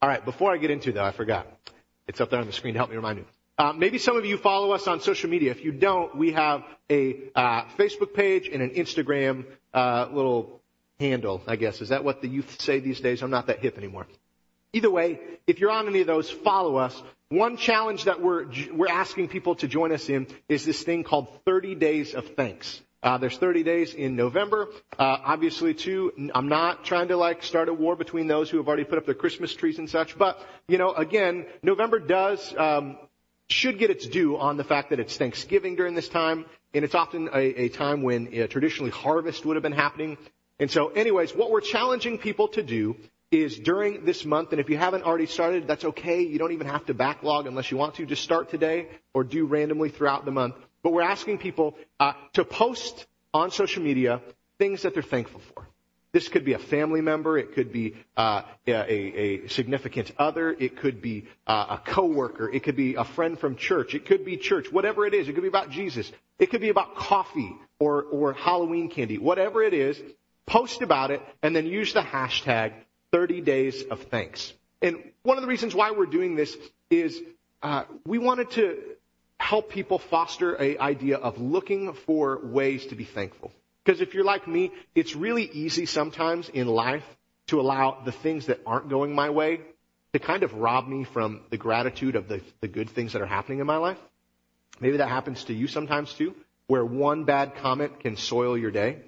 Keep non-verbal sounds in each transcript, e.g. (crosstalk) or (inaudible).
All right, before I get into that, I forgot. It's up there on the screen to help me remind you. Uh, maybe some of you follow us on social media. If you don't, we have a uh, Facebook page and an Instagram uh, little handle, I guess. Is that what the youth say these days? I'm not that hip anymore. Either way, if you're on any of those, follow us. One challenge that we're, we're asking people to join us in is this thing called 30 Days of Thanks. Uh, there's 30 days in November. Uh, obviously, too, I'm not trying to like start a war between those who have already put up their Christmas trees and such. But you know, again, November does um, should get its due on the fact that it's Thanksgiving during this time, and it's often a, a time when uh, traditionally harvest would have been happening. And so, anyways, what we're challenging people to do is during this month, and if you haven't already started, that's okay. You don't even have to backlog unless you want to. Just start today or do randomly throughout the month. But we're asking people uh, to post on social media things that they're thankful for. This could be a family member. It could be uh, a, a, significant other. It could be uh, a coworker. It could be a friend from church. It could be church. Whatever it is, it could be about Jesus. It could be about coffee or or Halloween candy. Whatever it is, post about it and then use the hashtag 30 Days of Thanks. And one of the reasons why we're doing this is uh, we wanted to help people foster a idea of looking for ways to be thankful. Because if you're like me, it's really easy sometimes in life to allow the things that aren't going my way to kind of rob me from the gratitude of the, the good things that are happening in my life. Maybe that happens to you sometimes too, where one bad comment can soil your day.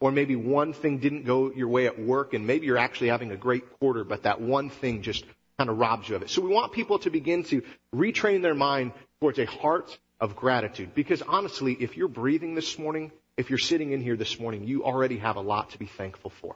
Or maybe one thing didn't go your way at work and maybe you're actually having a great quarter, but that one thing just kind of robs you of it. So we want people to begin to retrain their mind towards a heart of gratitude. Because honestly, if you're breathing this morning, if you're sitting in here this morning, you already have a lot to be thankful for.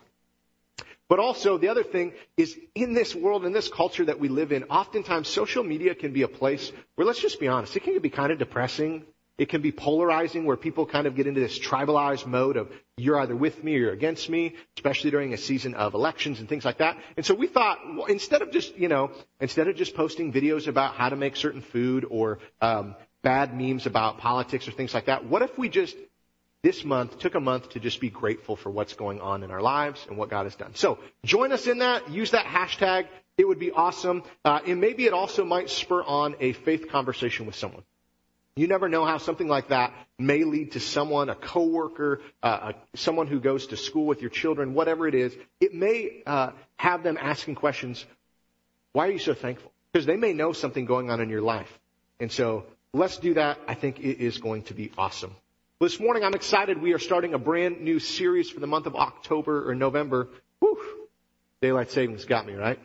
But also, the other thing is in this world, in this culture that we live in, oftentimes social media can be a place where, let's just be honest, it can be kind of depressing. It can be polarizing where people kind of get into this tribalized mode of you're either with me or you're against me, especially during a season of elections and things like that. And so we thought, well, instead of just, you know, instead of just posting videos about how to make certain food or um, bad memes about politics or things like that, what if we just this month took a month to just be grateful for what's going on in our lives and what God has done. So join us in that. Use that hashtag. It would be awesome. Uh, and maybe it also might spur on a faith conversation with someone. You never know how something like that may lead to someone, a coworker, uh, a, someone who goes to school with your children, whatever it is. It may uh, have them asking questions. Why are you so thankful? Because they may know something going on in your life. And so let's do that. I think it is going to be awesome. This morning I'm excited. We are starting a brand new series for the month of October or November. Whew. Daylight savings got me, right?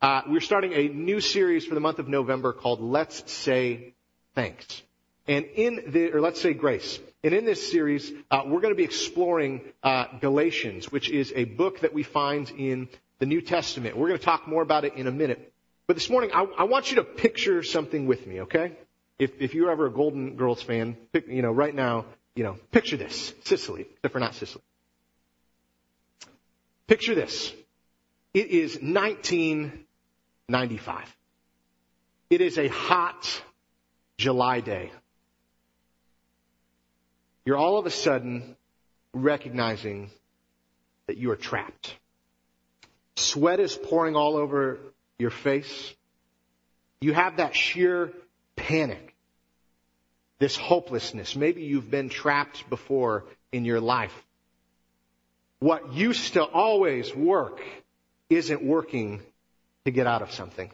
Uh, we're starting a new series for the month of November called Let's Say Thanks. And in the, or let's say grace. And in this series, uh, we're going to be exploring uh, Galatians, which is a book that we find in the New Testament. We're going to talk more about it in a minute. But this morning, I, I want you to picture something with me, okay? If, if you're ever a Golden Girls fan, pick, you know, right now, you know, picture this. Sicily, except for not Sicily. Picture this. It is 1995. It is a hot July day you're all of a sudden recognizing that you are trapped. Sweat is pouring all over your face. You have that sheer panic, this hopelessness. Maybe you've been trapped before in your life. What used to always work isn't working to get out of something.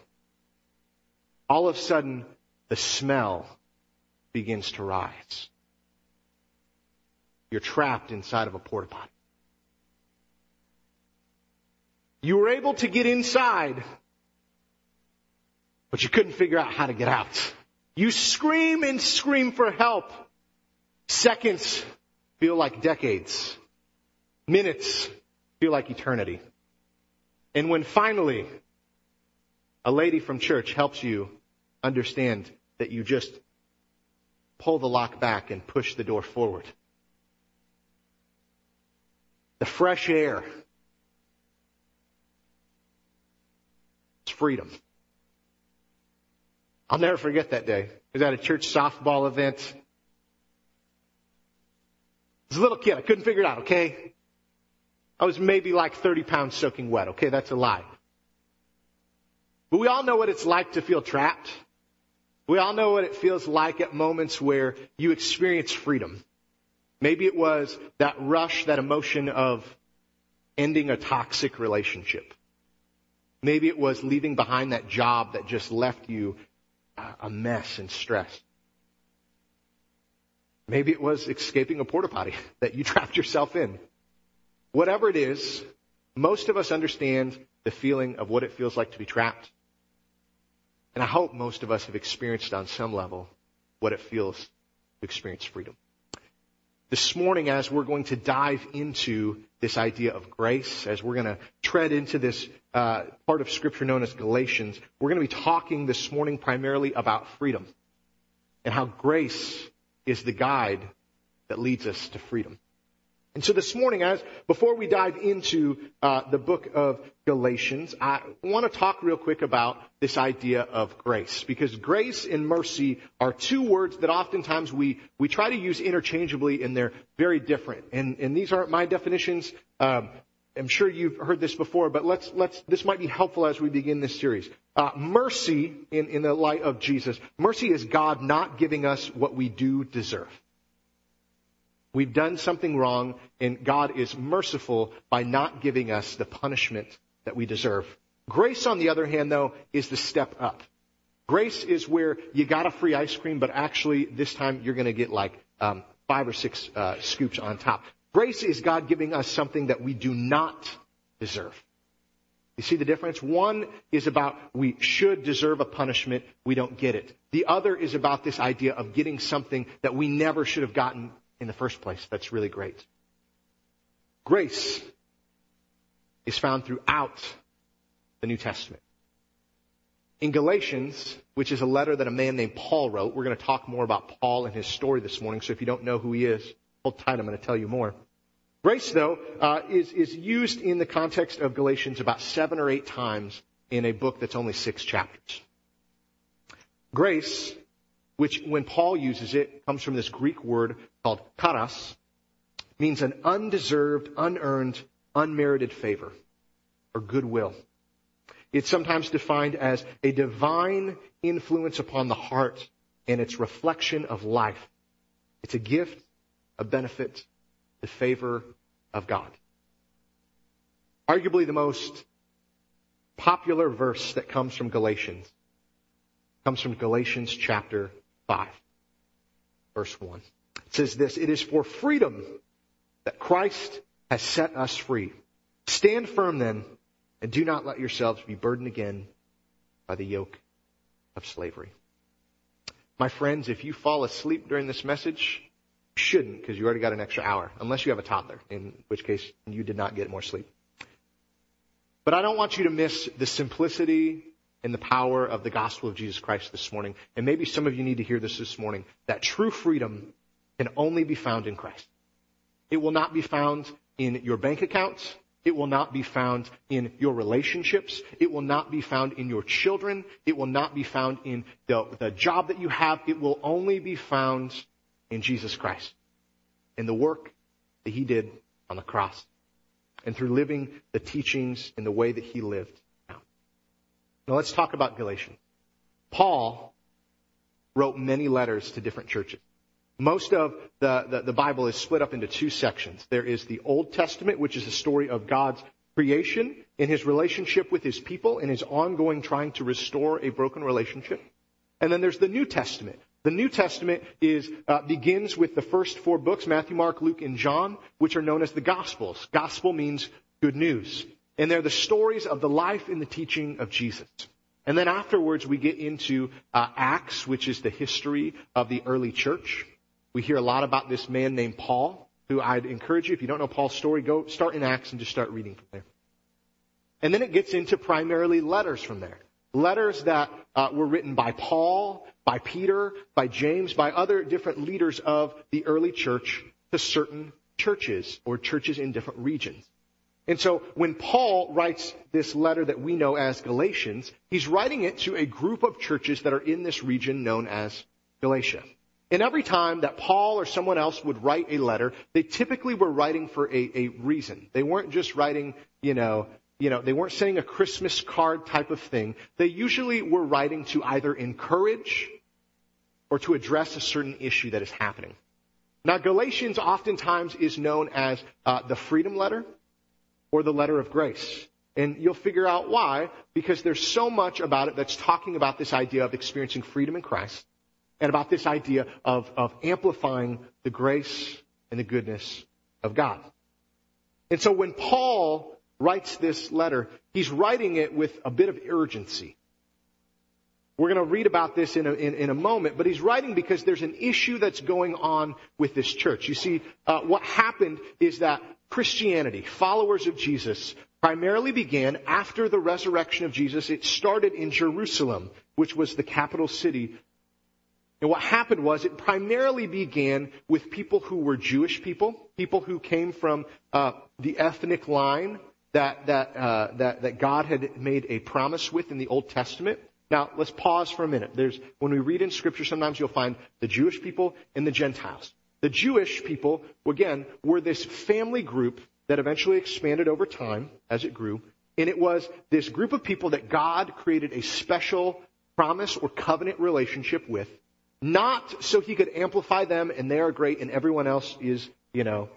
All of a sudden, the smell begins to rise. You're trapped inside of a porta potty. You were able to get inside, but you couldn't figure out how to get out. You scream and scream for help. Seconds feel like decades. Minutes feel like eternity. And when finally a lady from church helps you understand that you just pull the lock back and push the door forward, the fresh air. It's freedom. I'll never forget that day. I was at a church softball event. I was a little kid. I couldn't figure it out, okay? I was maybe like 30 pounds soaking wet, okay? That's a lie. But we all know what it's like to feel trapped. We all know what it feels like at moments where you experience freedom. Maybe it was that rush, that emotion of ending a toxic relationship. Maybe it was leaving behind that job that just left you a mess and stress. Maybe it was escaping a porta potty (laughs) that you (laughs) trapped yourself in. Whatever it is, most of us understand the feeling of what it feels like to be trapped. And I hope most of us have experienced on some level what it feels to experience freedom. This morning, as we're going to dive into this idea of grace, as we're going to tread into this uh, part of Scripture known as Galatians, we're going to be talking this morning primarily about freedom and how grace is the guide that leads us to freedom. And so this morning, as before we dive into uh, the book of Galatians, I want to talk real quick about this idea of grace, because grace and mercy are two words that oftentimes we we try to use interchangeably, and they're very different. And and these aren't my definitions. Um, I'm sure you've heard this before, but let's let's this might be helpful as we begin this series. Uh, mercy, in in the light of Jesus, mercy is God not giving us what we do deserve. We've done something wrong, and God is merciful by not giving us the punishment that we deserve. Grace, on the other hand, though, is the step up. Grace is where you got a free ice cream, but actually this time you're going to get like um, five or six uh, scoops on top. Grace is God giving us something that we do not deserve. You see the difference? One is about we should deserve a punishment, we don't get it. The other is about this idea of getting something that we never should have gotten in the first place. That's really great. Grace is found throughout the New Testament. In Galatians, which is a letter that a man named Paul wrote, we're going to talk more about Paul and his story this morning. So if you don't know who he is, hold tight. I'm going to tell you more. Grace, though, uh, is is used in the context of Galatians about seven or eight times in a book that's only six chapters. Grace which when Paul uses it comes from this Greek word called charis, means an undeserved, unearned, unmerited favor or goodwill. It's sometimes defined as a divine influence upon the heart and its reflection of life. It's a gift, a benefit, the favor of God. Arguably the most popular verse that comes from Galatians comes from Galatians chapter 5, verse 1. It says this, it is for freedom that Christ has set us free. Stand firm then, and do not let yourselves be burdened again by the yoke of slavery. My friends, if you fall asleep during this message, you shouldn't because you already got an extra hour, unless you have a toddler, in which case you did not get more sleep. But I don't want you to miss the simplicity in the power of the gospel of Jesus Christ this morning. And maybe some of you need to hear this this morning. That true freedom can only be found in Christ. It will not be found in your bank accounts. It will not be found in your relationships. It will not be found in your children. It will not be found in the, the job that you have. It will only be found in Jesus Christ. In the work that He did on the cross. And through living the teachings in the way that He lived. Now let's talk about Galatians. Paul wrote many letters to different churches. Most of the, the, the, Bible is split up into two sections. There is the Old Testament, which is the story of God's creation in his relationship with his people and his ongoing trying to restore a broken relationship. And then there's the New Testament. The New Testament is, uh, begins with the first four books, Matthew, Mark, Luke, and John, which are known as the Gospels. Gospel means good news. And they're the stories of the life and the teaching of Jesus. And then afterwards, we get into uh, Acts, which is the history of the early church. We hear a lot about this man named Paul, who I'd encourage you, if you don't know Paul's story, go start in Acts and just start reading from there. And then it gets into primarily letters from there. Letters that uh, were written by Paul, by Peter, by James, by other different leaders of the early church to certain churches or churches in different regions. And so when Paul writes this letter that we know as Galatians, he's writing it to a group of churches that are in this region known as Galatia. And every time that Paul or someone else would write a letter, they typically were writing for a, a reason. They weren't just writing, you know, you know, they weren't saying a Christmas card type of thing. They usually were writing to either encourage or to address a certain issue that is happening. Now, Galatians oftentimes is known as uh, the freedom letter or the letter of grace. And you'll figure out why, because there's so much about it that's talking about this idea of experiencing freedom in Christ and about this idea of, of amplifying the grace and the goodness of God. And so when Paul writes this letter, he's writing it with a bit of urgency. We're going to read about this in a, in, in a, moment, but he's writing because there's an issue that's going on with this church. You see, uh, what happened is that Christianity, followers of Jesus, primarily began after the resurrection of Jesus. It started in Jerusalem, which was the capital city. And what happened was it primarily began with people who were Jewish people, people who came from uh, the ethnic line that that, uh, that that God had made a promise with in the Old Testament. Now, let's pause for a minute. There's, when we read in scripture, sometimes you'll find the Jewish people and the Gentiles. The Jewish people, again, were this family group that eventually expanded over time as it grew. And it was this group of people that God created a special promise or covenant relationship with, not so he could amplify them and they are great and everyone else is, you know,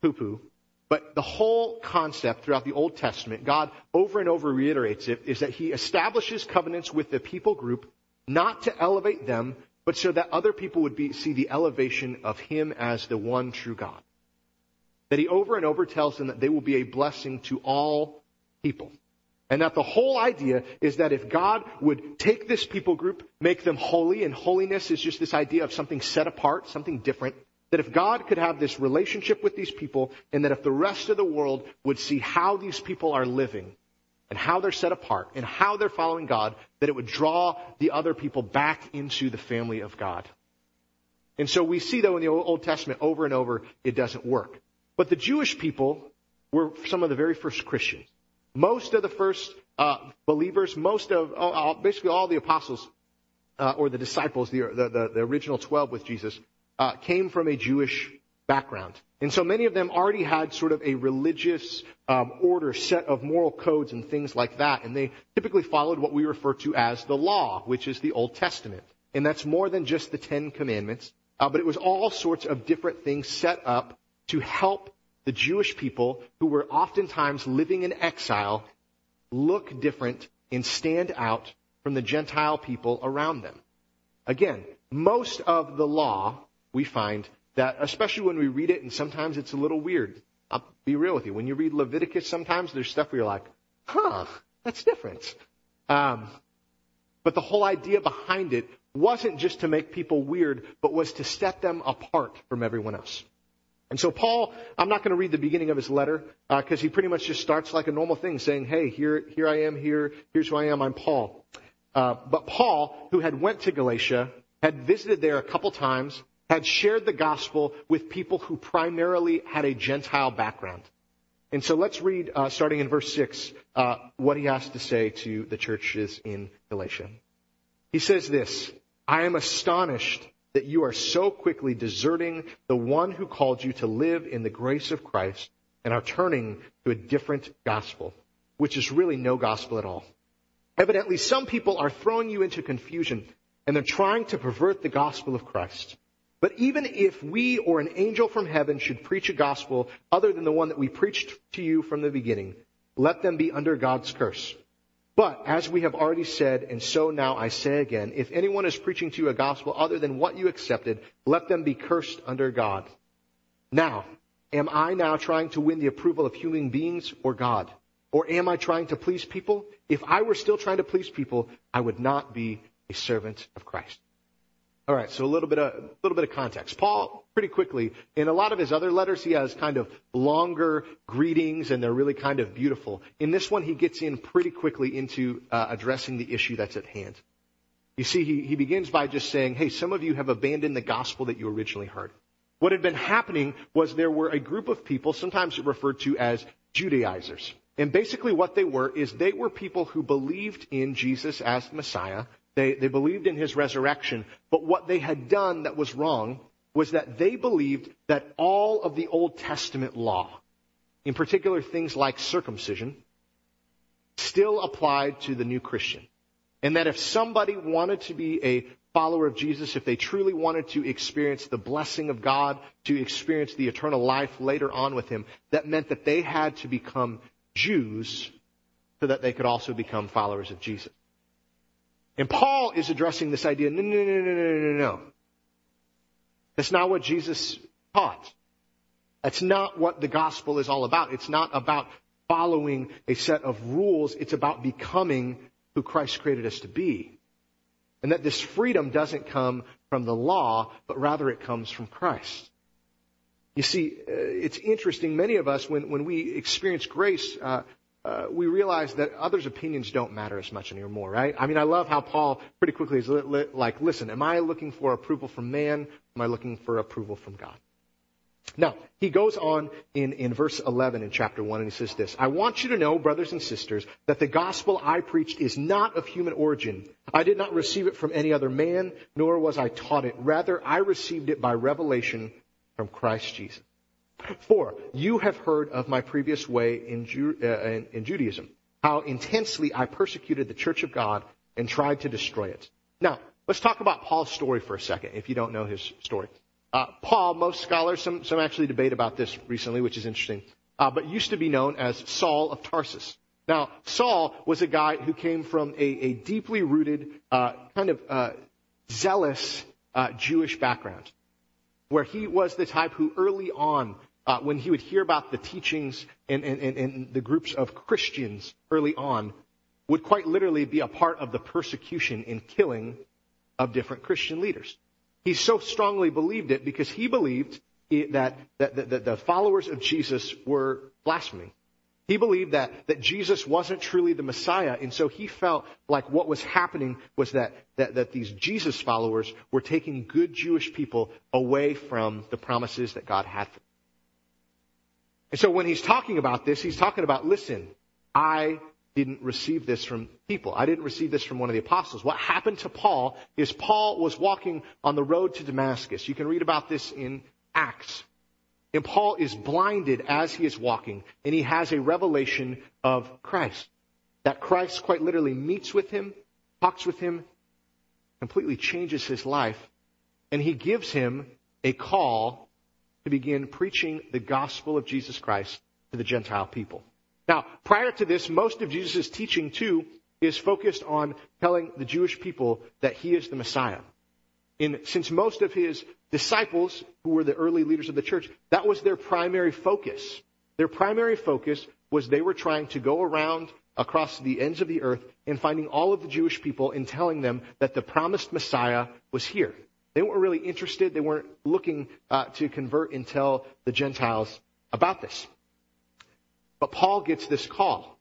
poo poo, but the whole concept throughout the Old Testament, God over and over reiterates it, is that He establishes covenants with the people group, not to elevate them, but so that other people would be, see the elevation of Him as the one true God. That He over and over tells them that they will be a blessing to all people. And that the whole idea is that if God would take this people group, make them holy, and holiness is just this idea of something set apart, something different, that if God could have this relationship with these people, and that if the rest of the world would see how these people are living, and how they're set apart, and how they're following God, that it would draw the other people back into the family of God. And so we see though in the Old Testament over and over, it doesn't work. But the Jewish people were some of the very first Christians. Most of the first uh, believers, most of uh, basically all the apostles uh, or the disciples, the, the, the original twelve with Jesus, uh, came from a Jewish background. And so many of them already had sort of a religious um, order, set of moral codes and things like that. And they typically followed what we refer to as the law, which is the Old Testament. And that's more than just the Ten Commandments, uh, but it was all sorts of different things set up to help the Jewish people who were oftentimes living in exile look different and stand out from the Gentile people around them. Again, most of the law we find that, especially when we read it, and sometimes it's a little weird. I'll be real with you. When you read Leviticus, sometimes there's stuff where you're like, huh, that's different. Um, but the whole idea behind it wasn't just to make people weird, but was to set them apart from everyone else. And so Paul, I'm not going to read the beginning of his letter because uh, he pretty much just starts like a normal thing, saying, "Hey, here, here I am. Here, here's who I am. I'm Paul." Uh, but Paul, who had went to Galatia, had visited there a couple times, had shared the gospel with people who primarily had a Gentile background. And so let's read, uh, starting in verse 6, uh, what he has to say to the churches in Galatia. He says this, I am astonished that you are so quickly deserting the one who called you to live in the grace of Christ and are turning to a different gospel, which is really no gospel at all. Evidently, some people are throwing you into confusion and they're trying to pervert the gospel of Christ. But even if we or an angel from heaven should preach a gospel other than the one that we preached to you from the beginning, let them be under God's curse. But as we have already said, and so now I say again, if anyone is preaching to you a gospel other than what you accepted, let them be cursed under God. Now, am I now trying to win the approval of human beings or God? Or am I trying to please people? If I were still trying to please people, I would not be a servant of Christ. All right, so a little bit of a little bit of context. Paul, pretty quickly, in a lot of his other letters, he has kind of longer greetings, and they're really kind of beautiful. In this one, he gets in pretty quickly into uh, addressing the issue that's at hand. You see, he, he begins by just saying, "Hey, some of you have abandoned the gospel that you originally heard." What had been happening was there were a group of people, sometimes referred to as Judaizers. And basically what they were is they were people who believed in Jesus as the Messiah, they, they believed in his resurrection, but what they had done that was wrong was that they believed that all of the Old Testament law, in particular things like circumcision, still applied to the new Christian. And that if somebody wanted to be a follower of Jesus, if they truly wanted to experience the blessing of God, to experience the eternal life later on with Him, that meant that they had to become Jews so that they could also become followers of Jesus. And Paul is addressing this idea, no, no, no, no, no, no, no. That's not what Jesus taught. That's not what the gospel is all about. It's not about following a set of rules. It's about becoming who Christ created us to be. And that this freedom doesn't come from the law, but rather it comes from Christ. You see, uh, it's interesting. Many of us, when, when we experience grace, uh, uh, we realize that others' opinions don't matter as much anymore, right? I mean, I love how Paul pretty quickly is li- li- like, listen, am I looking for approval from man? Am I looking for approval from God? Now, he goes on in, in verse 11 in chapter 1 and he says this, I want you to know, brothers and sisters, that the gospel I preached is not of human origin. I did not receive it from any other man, nor was I taught it. Rather, I received it by revelation from Christ Jesus. For, you have heard of my previous way in, Ju- uh, in, in Judaism, how intensely I persecuted the church of God and tried to destroy it. Now, let's talk about Paul's story for a second, if you don't know his story. Uh, Paul, most scholars, some, some actually debate about this recently, which is interesting, uh, but used to be known as Saul of Tarsus. Now, Saul was a guy who came from a, a deeply rooted, uh, kind of uh, zealous uh, Jewish background, where he was the type who early on uh, when he would hear about the teachings and, and, and, and the groups of Christians early on, would quite literally be a part of the persecution and killing of different Christian leaders. He so strongly believed it because he believed that, that, that, the followers of Jesus were blaspheming. He believed that, that Jesus wasn't truly the Messiah, and so he felt like what was happening was that, that, that these Jesus followers were taking good Jewish people away from the promises that God had for them. And so when he's talking about this, he's talking about, listen, I didn't receive this from people. I didn't receive this from one of the apostles. What happened to Paul is Paul was walking on the road to Damascus. You can read about this in Acts. And Paul is blinded as he is walking, and he has a revelation of Christ. That Christ quite literally meets with him, talks with him, completely changes his life, and he gives him a call to begin preaching the gospel of Jesus Christ to the Gentile people. Now, prior to this, most of Jesus' teaching too is focused on telling the Jewish people that he is the Messiah. And since most of his disciples, who were the early leaders of the church, that was their primary focus. Their primary focus was they were trying to go around across the ends of the earth and finding all of the Jewish people and telling them that the promised Messiah was here. They weren't really interested. They weren't looking uh, to convert and tell the Gentiles about this. But Paul gets this call.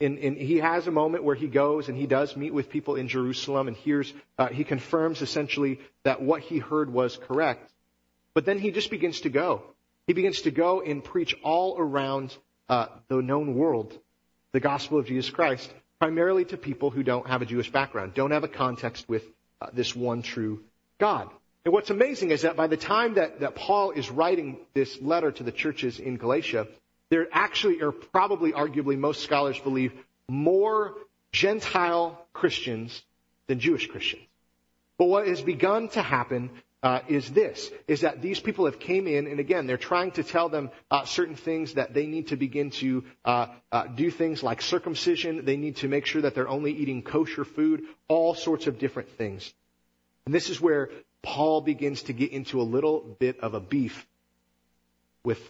And, and, he has a moment where he goes and he does meet with people in Jerusalem and hears, uh, he confirms essentially that what he heard was correct. But then he just begins to go. He begins to go and preach all around uh, the known world the gospel of Jesus Christ, primarily to people who don't have a Jewish background, don't have a context with uh, this one true God. And what's amazing is that by the time that, that Paul is writing this letter to the churches in Galatia, there actually are probably, arguably, most scholars believe more Gentile Christians than Jewish Christians. But what has begun to happen uh, is this: is that these people have came in, and again, they're trying to tell them uh, certain things that they need to begin to uh, uh do things like circumcision. They need to make sure that they're only eating kosher food, all sorts of different things. And this is where Paul begins to get into a little bit of a beef with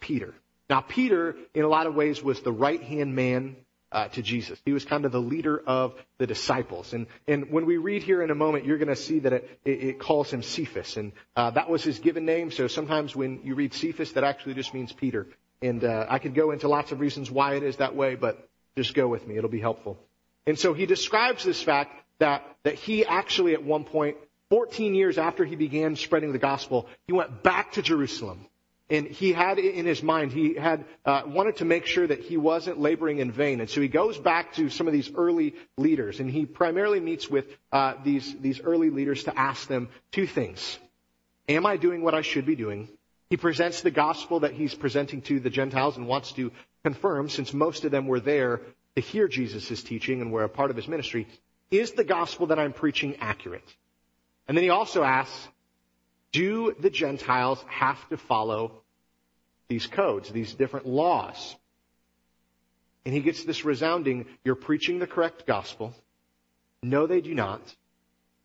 Peter. Now, Peter, in a lot of ways, was the right hand man uh, to Jesus. He was kind of the leader of the disciples. And, and when we read here in a moment, you're going to see that it, it, it, calls him Cephas. And uh, that was his given name. So sometimes when you read Cephas, that actually just means Peter. And uh, I could go into lots of reasons why it is that way, but just go with me. It'll be helpful. And so he describes this fact that, that he actually at one point, 14 years after he began spreading the gospel, he went back to Jerusalem. And he had in his mind, he had uh, wanted to make sure that he wasn't laboring in vain. And so he goes back to some of these early leaders, and he primarily meets with uh, these these early leaders to ask them two things: Am I doing what I should be doing? He presents the gospel that he's presenting to the Gentiles and wants to confirm, since most of them were there to hear Jesus' teaching and were a part of his ministry, is the gospel that I'm preaching accurate? And then he also asks, do the Gentiles have to follow these codes, these different laws? And he gets this resounding, you're preaching the correct gospel. No, they do not.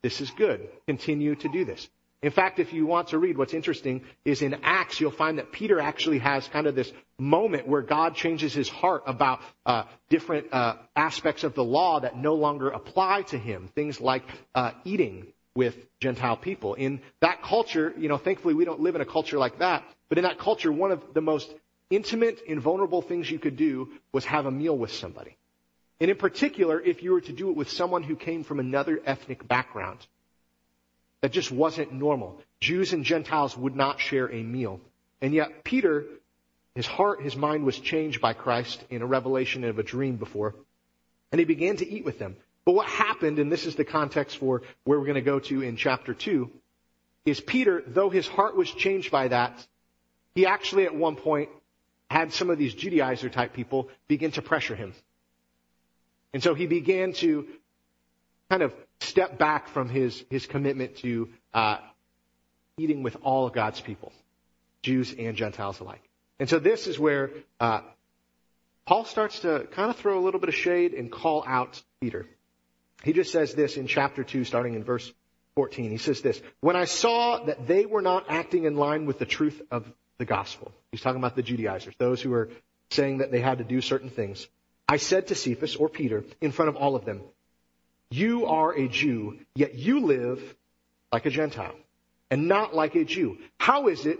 This is good. Continue to do this. In fact, if you want to read, what's interesting is in Acts, you'll find that Peter actually has kind of this moment where God changes his heart about uh, different uh, aspects of the law that no longer apply to him. Things like uh, eating with Gentile people. In that culture, you know, thankfully we don't live in a culture like that, but in that culture, one of the most intimate and vulnerable things you could do was have a meal with somebody. And in particular, if you were to do it with someone who came from another ethnic background. That just wasn't normal. Jews and Gentiles would not share a meal. And yet Peter, his heart, his mind was changed by Christ in a revelation of a dream before. And he began to eat with them. But what happened, and this is the context for where we're going to go to in chapter 2, is Peter, though his heart was changed by that, he actually at one point had some of these Judaizer type people begin to pressure him. And so he began to kind of step back from his, his commitment to uh, eating with all of God's people, Jews and Gentiles alike. And so this is where uh, Paul starts to kind of throw a little bit of shade and call out Peter. He just says this in chapter 2, starting in verse 14. He says this, When I saw that they were not acting in line with the truth of the gospel, he's talking about the Judaizers, those who are saying that they had to do certain things. I said to Cephas, or Peter, in front of all of them, you are a Jew, yet you live like a Gentile and not like a Jew. How is it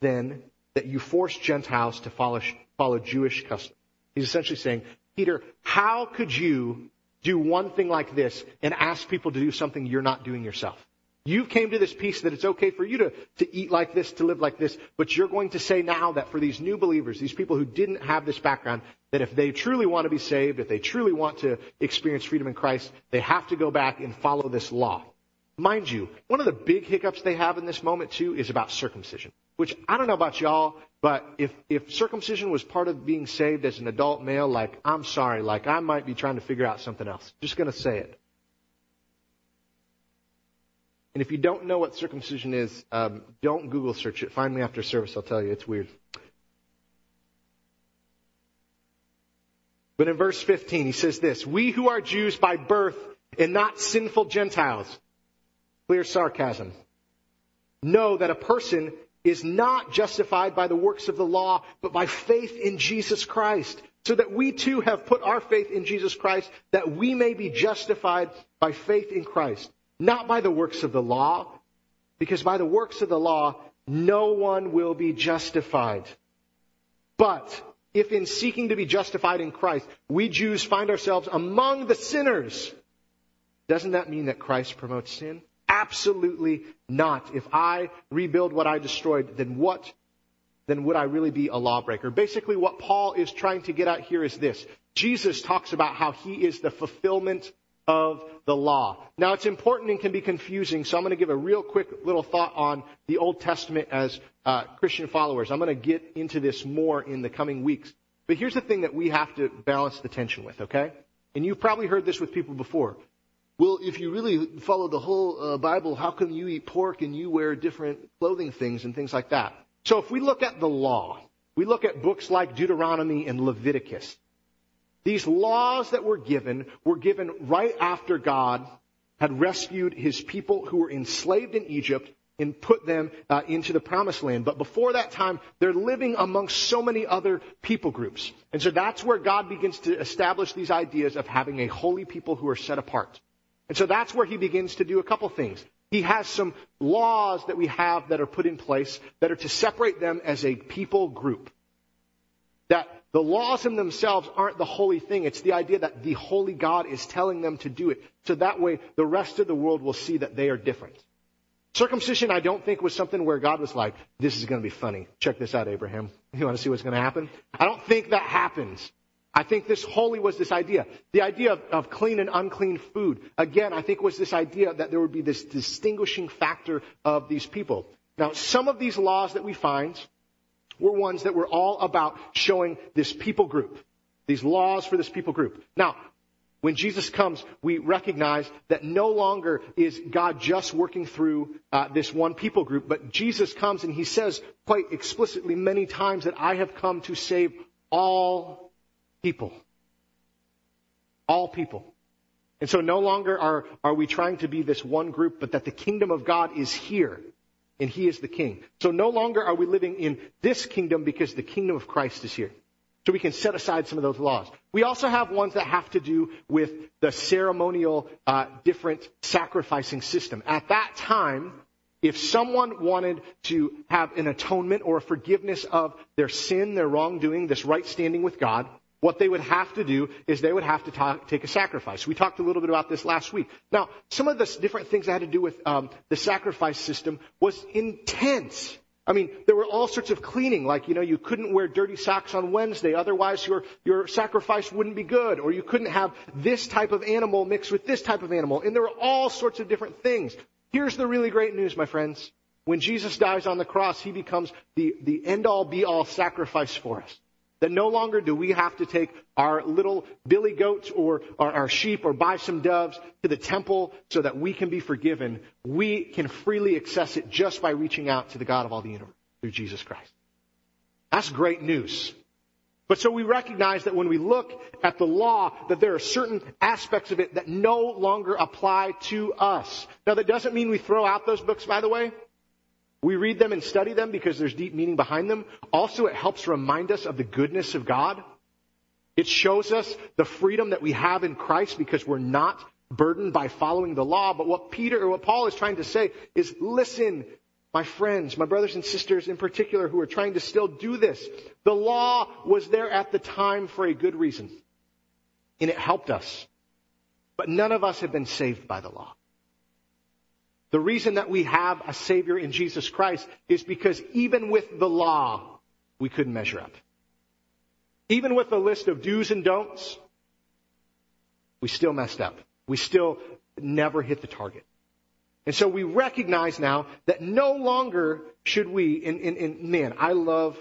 then that you force Gentiles to follow, follow Jewish customs? He's essentially saying, Peter, how could you do one thing like this and ask people to do something you're not doing yourself? You came to this peace that it's okay for you to, to eat like this, to live like this, but you're going to say now that for these new believers, these people who didn't have this background, that if they truly want to be saved, if they truly want to experience freedom in Christ, they have to go back and follow this law. Mind you, one of the big hiccups they have in this moment too is about circumcision. Which I don't know about y'all, but if, if circumcision was part of being saved as an adult male, like, I'm sorry, like I might be trying to figure out something else. Just gonna say it. And if you don't know what circumcision is, um, don't Google search it. Find me after service. I'll tell you. It's weird. But in verse 15, he says this, We who are Jews by birth and not sinful Gentiles, clear sarcasm, know that a person is not justified by the works of the law, but by faith in Jesus Christ. So that we too have put our faith in Jesus Christ, that we may be justified by faith in Christ not by the works of the law, because by the works of the law, no one will be justified. But if in seeking to be justified in Christ, we Jews find ourselves among the sinners, doesn't that mean that Christ promotes sin? Absolutely not. If I rebuild what I destroyed, then what, then would I really be a lawbreaker? Basically what Paul is trying to get at here is this. Jesus talks about how he is the fulfillment of the law. Now it's important and can be confusing, so I'm going to give a real quick little thought on the Old Testament as uh, Christian followers. I'm going to get into this more in the coming weeks. But here's the thing that we have to balance the tension with, okay? And you've probably heard this with people before. Well, if you really follow the whole uh, Bible, how come you eat pork and you wear different clothing things and things like that? So if we look at the law, we look at books like Deuteronomy and Leviticus, these laws that were given were given right after God had rescued his people who were enslaved in Egypt and put them uh, into the promised land. But before that time, they're living amongst so many other people groups. And so that's where God begins to establish these ideas of having a holy people who are set apart. And so that's where he begins to do a couple things. He has some laws that we have that are put in place that are to separate them as a people group. That the laws in themselves aren't the holy thing. It's the idea that the holy God is telling them to do it. So that way the rest of the world will see that they are different. Circumcision, I don't think was something where God was like, this is going to be funny. Check this out, Abraham. (laughs) You want to see what's going to happen? I don't think that happens. I think this holy was this idea. The idea of, of, clean and unclean food. Again, I think was this idea that there would be this distinguishing factor of these people. Now, some of these laws that we find were ones that were all about showing this people group. these laws for this people group. Now, when Jesus comes, we recognize that no longer is God just working through uh, this one people group, but Jesus comes and he says quite explicitly many times that I have come to save all people. All people. And so no longer are, are we trying to be this one group, but that the kingdom of God is here and he is the king. So no longer are we living in this kingdom because the kingdom of Christ is here. So we can set aside some of those laws. We also have ones that have to do with the ceremonial, uh, different sacrificing system. At that time, if someone wanted to have an atonement or a forgiveness of their sin, their wrongdoing, this right standing with God, what they would have to do is they would have to talk, take a sacrifice. We talked a little bit about this last week. Now, some of the different things that had to do with um, the sacrifice system was intense. I mean, there were all sorts of cleaning, like, you know, you couldn't wear dirty socks on Wednesday, otherwise your, your sacrifice wouldn't be good, or you couldn't have this type of animal mixed with this type of animal, and there were all sorts of different things. Here's the really great news, my friends. When Jesus dies on the cross, He becomes the, the end all be all sacrifice for us. That no longer do we have to take our little billy goats or our, sheep or buy some doves to the temple so that we can be forgiven. We can freely access it just by reaching out to the God of all the universe through Jesus Christ. That's great news. But so we recognize that when we look at the law, that there are certain aspects of it that no longer apply to us. Now that doesn't mean we throw out those books, by the way. We read them and study them because there's deep meaning behind them. Also, it helps remind us of the goodness of God. It shows us the freedom that we have in Christ because we're not burdened by following the law. But what Peter or what Paul is trying to say is listen, my friends, my brothers and sisters in particular who are trying to still do this. The law was there at the time for a good reason. And it helped us. But none of us have been saved by the law. The reason that we have a Savior in Jesus Christ is because even with the law, we couldn't measure up. Even with the list of do's and don'ts, we still messed up. We still never hit the target. And so we recognize now that no longer should we, and, and, and man, I love,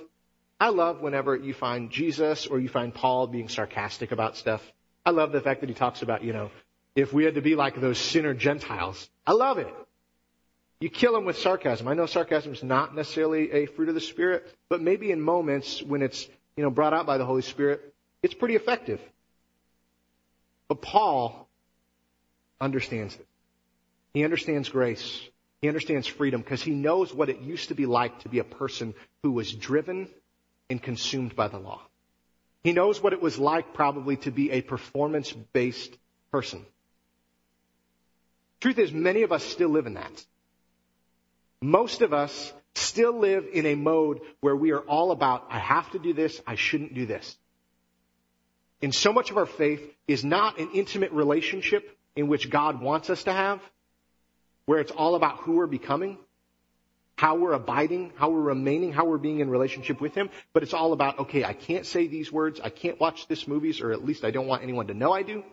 I love whenever you find Jesus or you find Paul being sarcastic about stuff. I love the fact that he talks about, you know, if we had to be like those sinner Gentiles. I love it. You kill them with sarcasm. I know sarcasm is not necessarily a fruit of the Spirit, but maybe in moments when it's, you know, brought out by the Holy Spirit, it's pretty effective. But Paul understands it. He understands grace. He understands freedom because he knows what it used to be like to be a person who was driven and consumed by the law. He knows what it was like probably to be a performance based person. Truth is, many of us still live in that. Most of us still live in a mode where we are all about, I have to do this, I shouldn't do this. And so much of our faith is not an intimate relationship in which God wants us to have, where it's all about who we're becoming, how we're abiding, how we're remaining, how we're being in relationship with Him, but it's all about, okay, I can't say these words, I can't watch this movies, or at least I don't want anyone to know I do,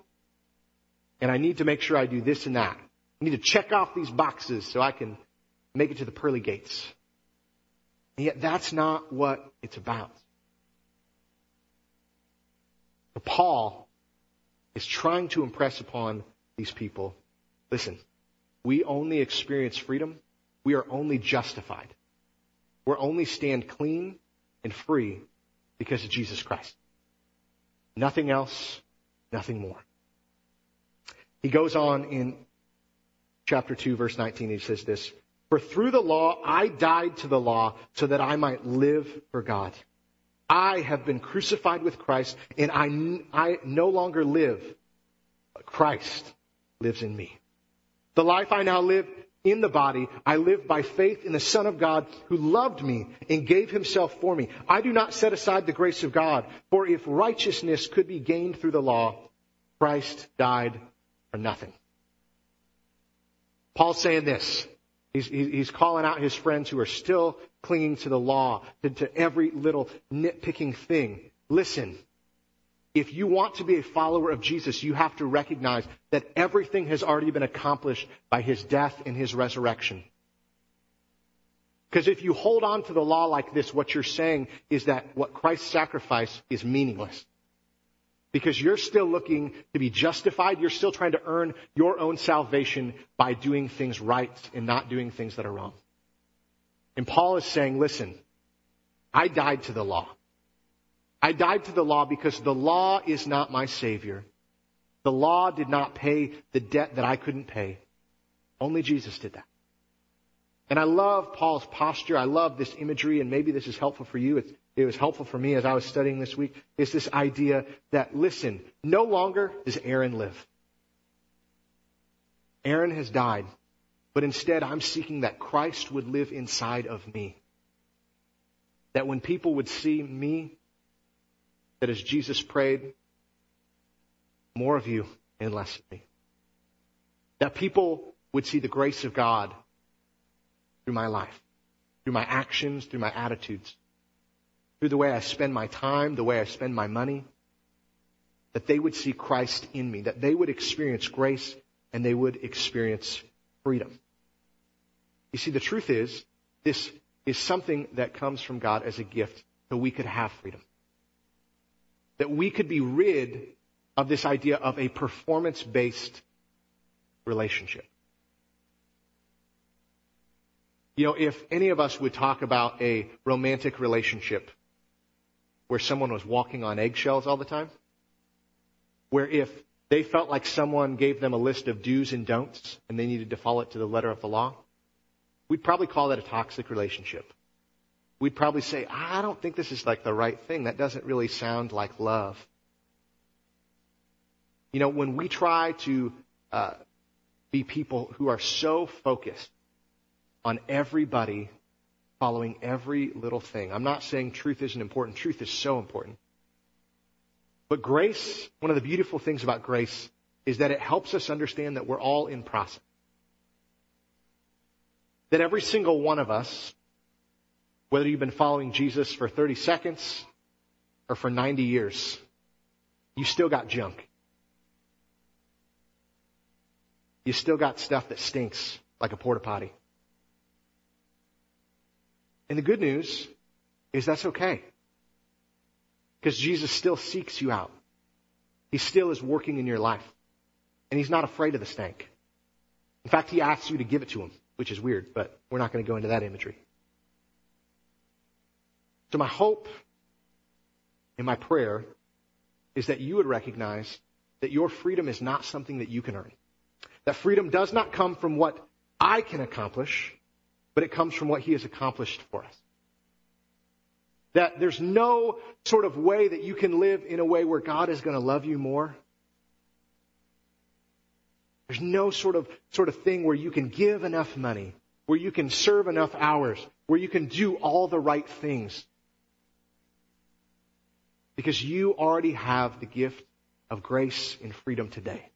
and I need to make sure I do this and that. I need to check off these boxes so I can make it to the pearly gates. And yet that's not what it's about. But Paul is trying to impress upon these people, listen, we only experience freedom. We are only justified. We're only stand clean and free because of Jesus Christ. Nothing else, nothing more. He goes on in chapter 2 verse 19, he says this, for through the law, I died to the law so that I might live for God. I have been crucified with Christ and I, I no longer live, Christ lives in me. The life I now live in the body, I live by faith in the Son of God who loved me and gave himself for me. I do not set aside the grace of God, for if righteousness could be gained through the law, Christ died for nothing. Paul's saying this. He's, he's calling out his friends who are still clinging to the law, to, to every little nitpicking thing. Listen, if you want to be a follower of Jesus, you have to recognize that everything has already been accomplished by his death and his resurrection. Because if you hold on to the law like this, what you're saying is that what Christ sacrificed is meaningless. Because you're still looking to be justified. You're still trying to earn your own salvation by doing things right and not doing things that are wrong. And Paul is saying, listen, I died to the law. I died to the law because the law is not my savior. The law did not pay the debt that I couldn't pay. Only Jesus did that. And I love Paul's posture. I love this imagery, and maybe this is helpful for you. It's, it was helpful for me as I was studying this week. Is this idea that, listen, no longer does Aaron live. Aaron has died, but instead I'm seeking that Christ would live inside of me. That when people would see me, that as Jesus prayed, more of you and less of me. That people would see the grace of God through my life, through my actions, through my attitudes, through the way I spend my time, the way I spend my money, that they would see Christ in me, that they would experience grace and they would experience freedom. You see, the truth is, this is something that comes from God as a gift so we could have freedom. That we could be rid of this idea of a performance based relationship. You know, if any of us would talk about a romantic relationship where someone was walking on eggshells all the time, where if they felt like someone gave them a list of do's and don'ts and they needed to follow it to the letter of the law, we'd probably call that a toxic relationship. We'd probably say, I don't think this is like the right thing. That doesn't really sound like love. You know, when we try to uh, be people who are so focused on everybody following every little thing. I'm not saying truth isn't important. Truth is so important. But grace, one of the beautiful things about grace is that it helps us understand that we're all in process. That every single one of us, whether you've been following Jesus for 30 seconds or for 90 years, you still got junk. You still got stuff that stinks like a porta potty. And the good news is that's okay. Because Jesus still seeks you out. He still is working in your life. And he's not afraid of the stank. In fact, he asks you to give it to him, which is weird, but we're not going to go into that imagery. So my hope and my prayer is that you would recognize that your freedom is not something that you can earn. That freedom does not come from what I can accomplish, but it comes from what he has accomplished for us. That there's no sort of way that you can live in a way where God is going to love you more. There's no sort of, sort of thing where you can give enough money, where you can serve enough hours, where you can do all the right things. Because you already have the gift of grace and freedom today.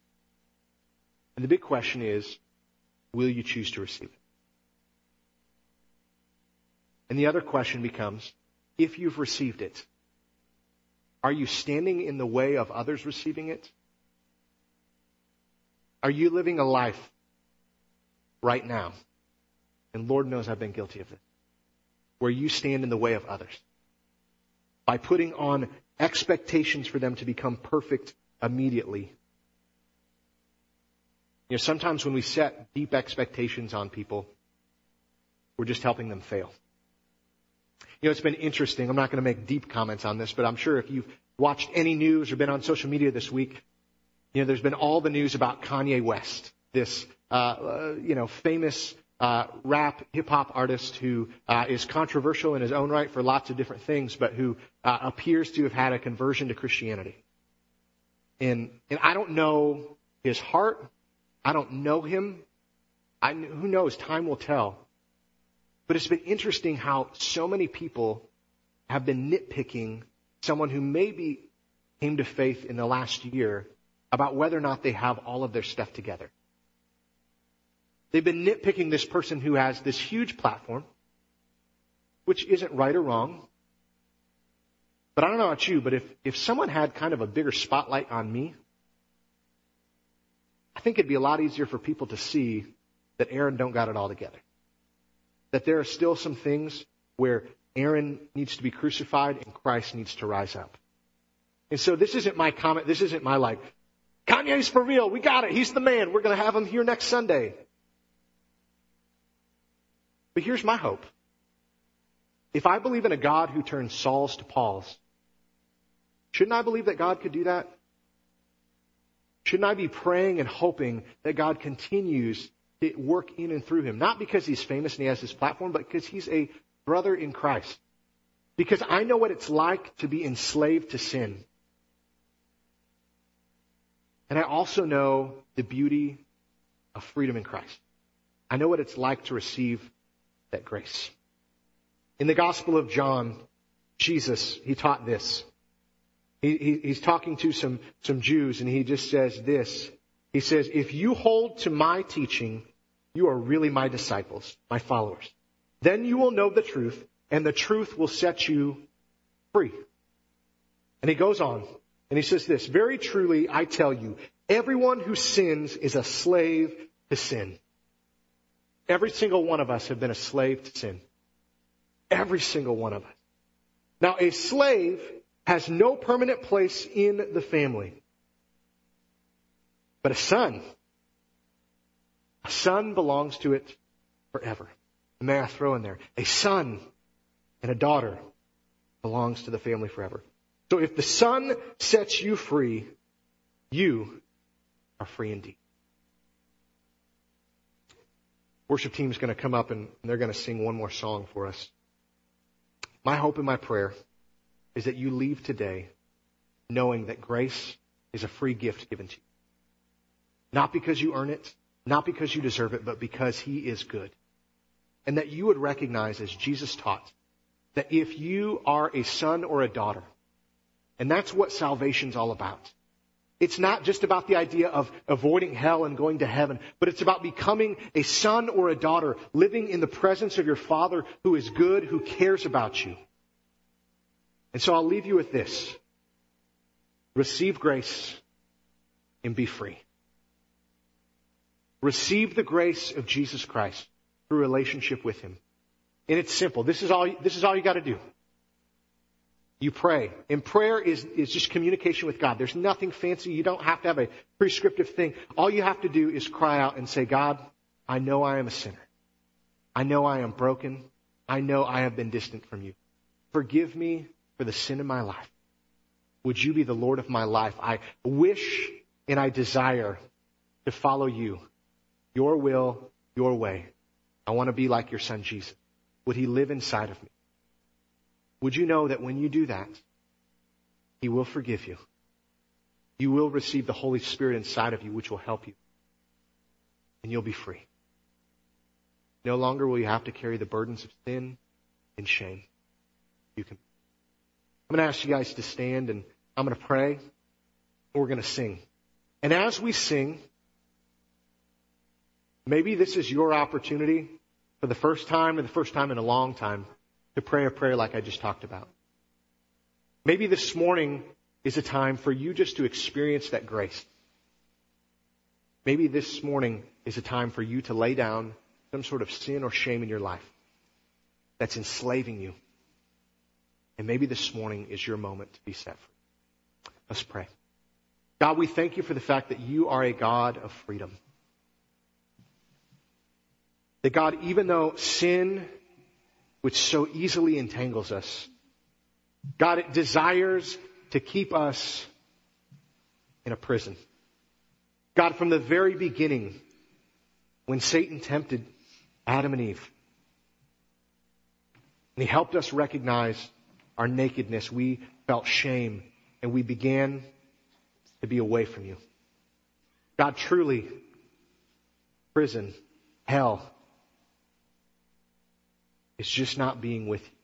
And the big question is, will you choose to receive it? And the other question becomes, if you've received it, are you standing in the way of others receiving it? Are you living a life right now? And Lord knows I've been guilty of this. Where you stand in the way of others. By putting on expectations for them to become perfect immediately. You know, sometimes when we set deep expectations on people, we're just helping them fail. You know, it's been interesting. I'm not going to make deep comments on this, but I'm sure if you've watched any news or been on social media this week, you know, there's been all the news about Kanye West, this, uh, uh, you know, famous uh, rap hip hop artist who uh, is controversial in his own right for lots of different things, but who uh, appears to have had a conversion to Christianity. And and I don't know his heart. I don't know him. I, who knows? Time will tell. But it's been interesting how so many people have been nitpicking someone who maybe came to faith in the last year about whether or not they have all of their stuff together. They've been nitpicking this person who has this huge platform, which isn't right or wrong. But I don't know about you, but if, if someone had kind of a bigger spotlight on me, I think it'd be a lot easier for people to see that Aaron don't got it all together that there are still some things where Aaron needs to be crucified and Christ needs to rise up. And so this isn't my comment. This isn't my like, Kanye's for real. We got it. He's the man. We're going to have him here next Sunday. But here's my hope. If I believe in a God who turns Saul's to Paul's, shouldn't I believe that God could do that? Shouldn't I be praying and hoping that God continues work in and through him? Not because he's famous and he has this platform, but because he's a brother in Christ. Because I know what it's like to be enslaved to sin. And I also know the beauty of freedom in Christ. I know what it's like to receive that grace. In the Gospel of John, Jesus, he taught this. He, he, he's talking to some, some Jews and he just says this. He says, if you hold to my teaching, you are really my disciples, my followers. Then you will know the truth and the truth will set you free. And he goes on and he says this, very truly I tell you, everyone who sins is a slave to sin. Every single one of us have been a slave to sin. Every single one of us. Now, a slave has no permanent place in the family. But a son, a son belongs to it forever. may I throw in there? A son and a daughter belongs to the family forever. So if the son sets you free, you are free indeed. Worship team is going to come up and they're going to sing one more song for us. My hope and my prayer is that you leave today knowing that grace is a free gift given to you. Not because you earn it, not because you deserve it, but because He is good. And that you would recognize, as Jesus taught, that if you are a son or a daughter, and that's what salvation's all about. It's not just about the idea of avoiding hell and going to heaven, but it's about becoming a son or a daughter, living in the presence of your Father who is good, who cares about you. And so I'll leave you with this. Receive grace and be free. Receive the grace of Jesus Christ through relationship with Him. And it's simple. This is all, this is all you gotta do. You pray. And prayer is, is just communication with God. There's nothing fancy. You don't have to have a prescriptive thing. All you have to do is cry out and say, God, I know I am a sinner. I know I am broken. I know I have been distant from you. Forgive me for the sin in my life. Would you be the Lord of my life? I wish and I desire to follow you, your will, your way. I want to be like your son Jesus. Would he live inside of me? Would you know that when you do that, He will forgive you? You will receive the Holy Spirit inside of you, which will help you. And you'll be free. No longer will you have to carry the burdens of sin and shame. You can. I'm going to ask you guys to stand and I'm going to pray we're going to sing. And as we sing, maybe this is your opportunity for the first time or the first time in a long time to pray a prayer like I just talked about. Maybe this morning is a time for you just to experience that grace. Maybe this morning is a time for you to lay down some sort of sin or shame in your life that's enslaving you. And maybe this morning is your moment to be set free. Let's pray. God, we thank you for the fact that you are a God of freedom. That God, even though sin which so easily entangles us. God, desires to keep us in a prison. God, from the very beginning, when Satan tempted Adam and Eve, and he helped us recognize our nakedness, we felt shame, and we began to be away from you. God, truly, prison, hell, it's just not being with you.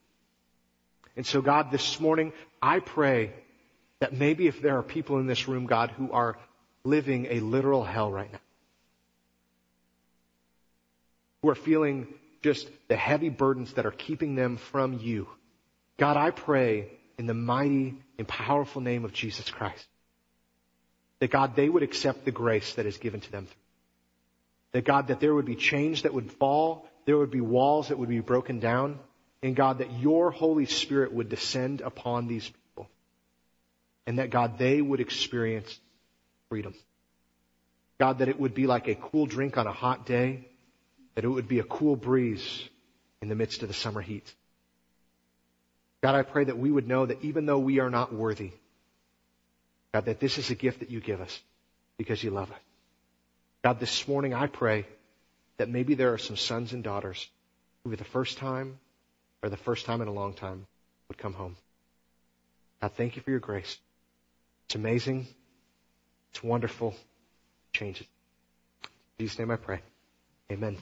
And so, God, this morning, I pray that maybe if there are people in this room, God, who are living a literal hell right now, who are feeling just the heavy burdens that are keeping them from you, God, I pray in the mighty and powerful name of Jesus Christ that God, they would accept the grace that is given to them. That God, that there would be change that would fall there would be walls that would be broken down, and God, that your Holy Spirit would descend upon these people. and that God, they would experience freedom. God, that it would be like a cool drink on a hot day, that it would be a cool breeze in the midst of the summer heat. God, I pray that we would know that even though we are not worthy, God, that this is a gift that you give us because you love us. God, this morning I pray that maybe there are some sons and daughters who for the first time or the first time in a long time would come home. God, thank you for your grace. It's amazing. It's wonderful. Change it. In Jesus' name I pray. Amen.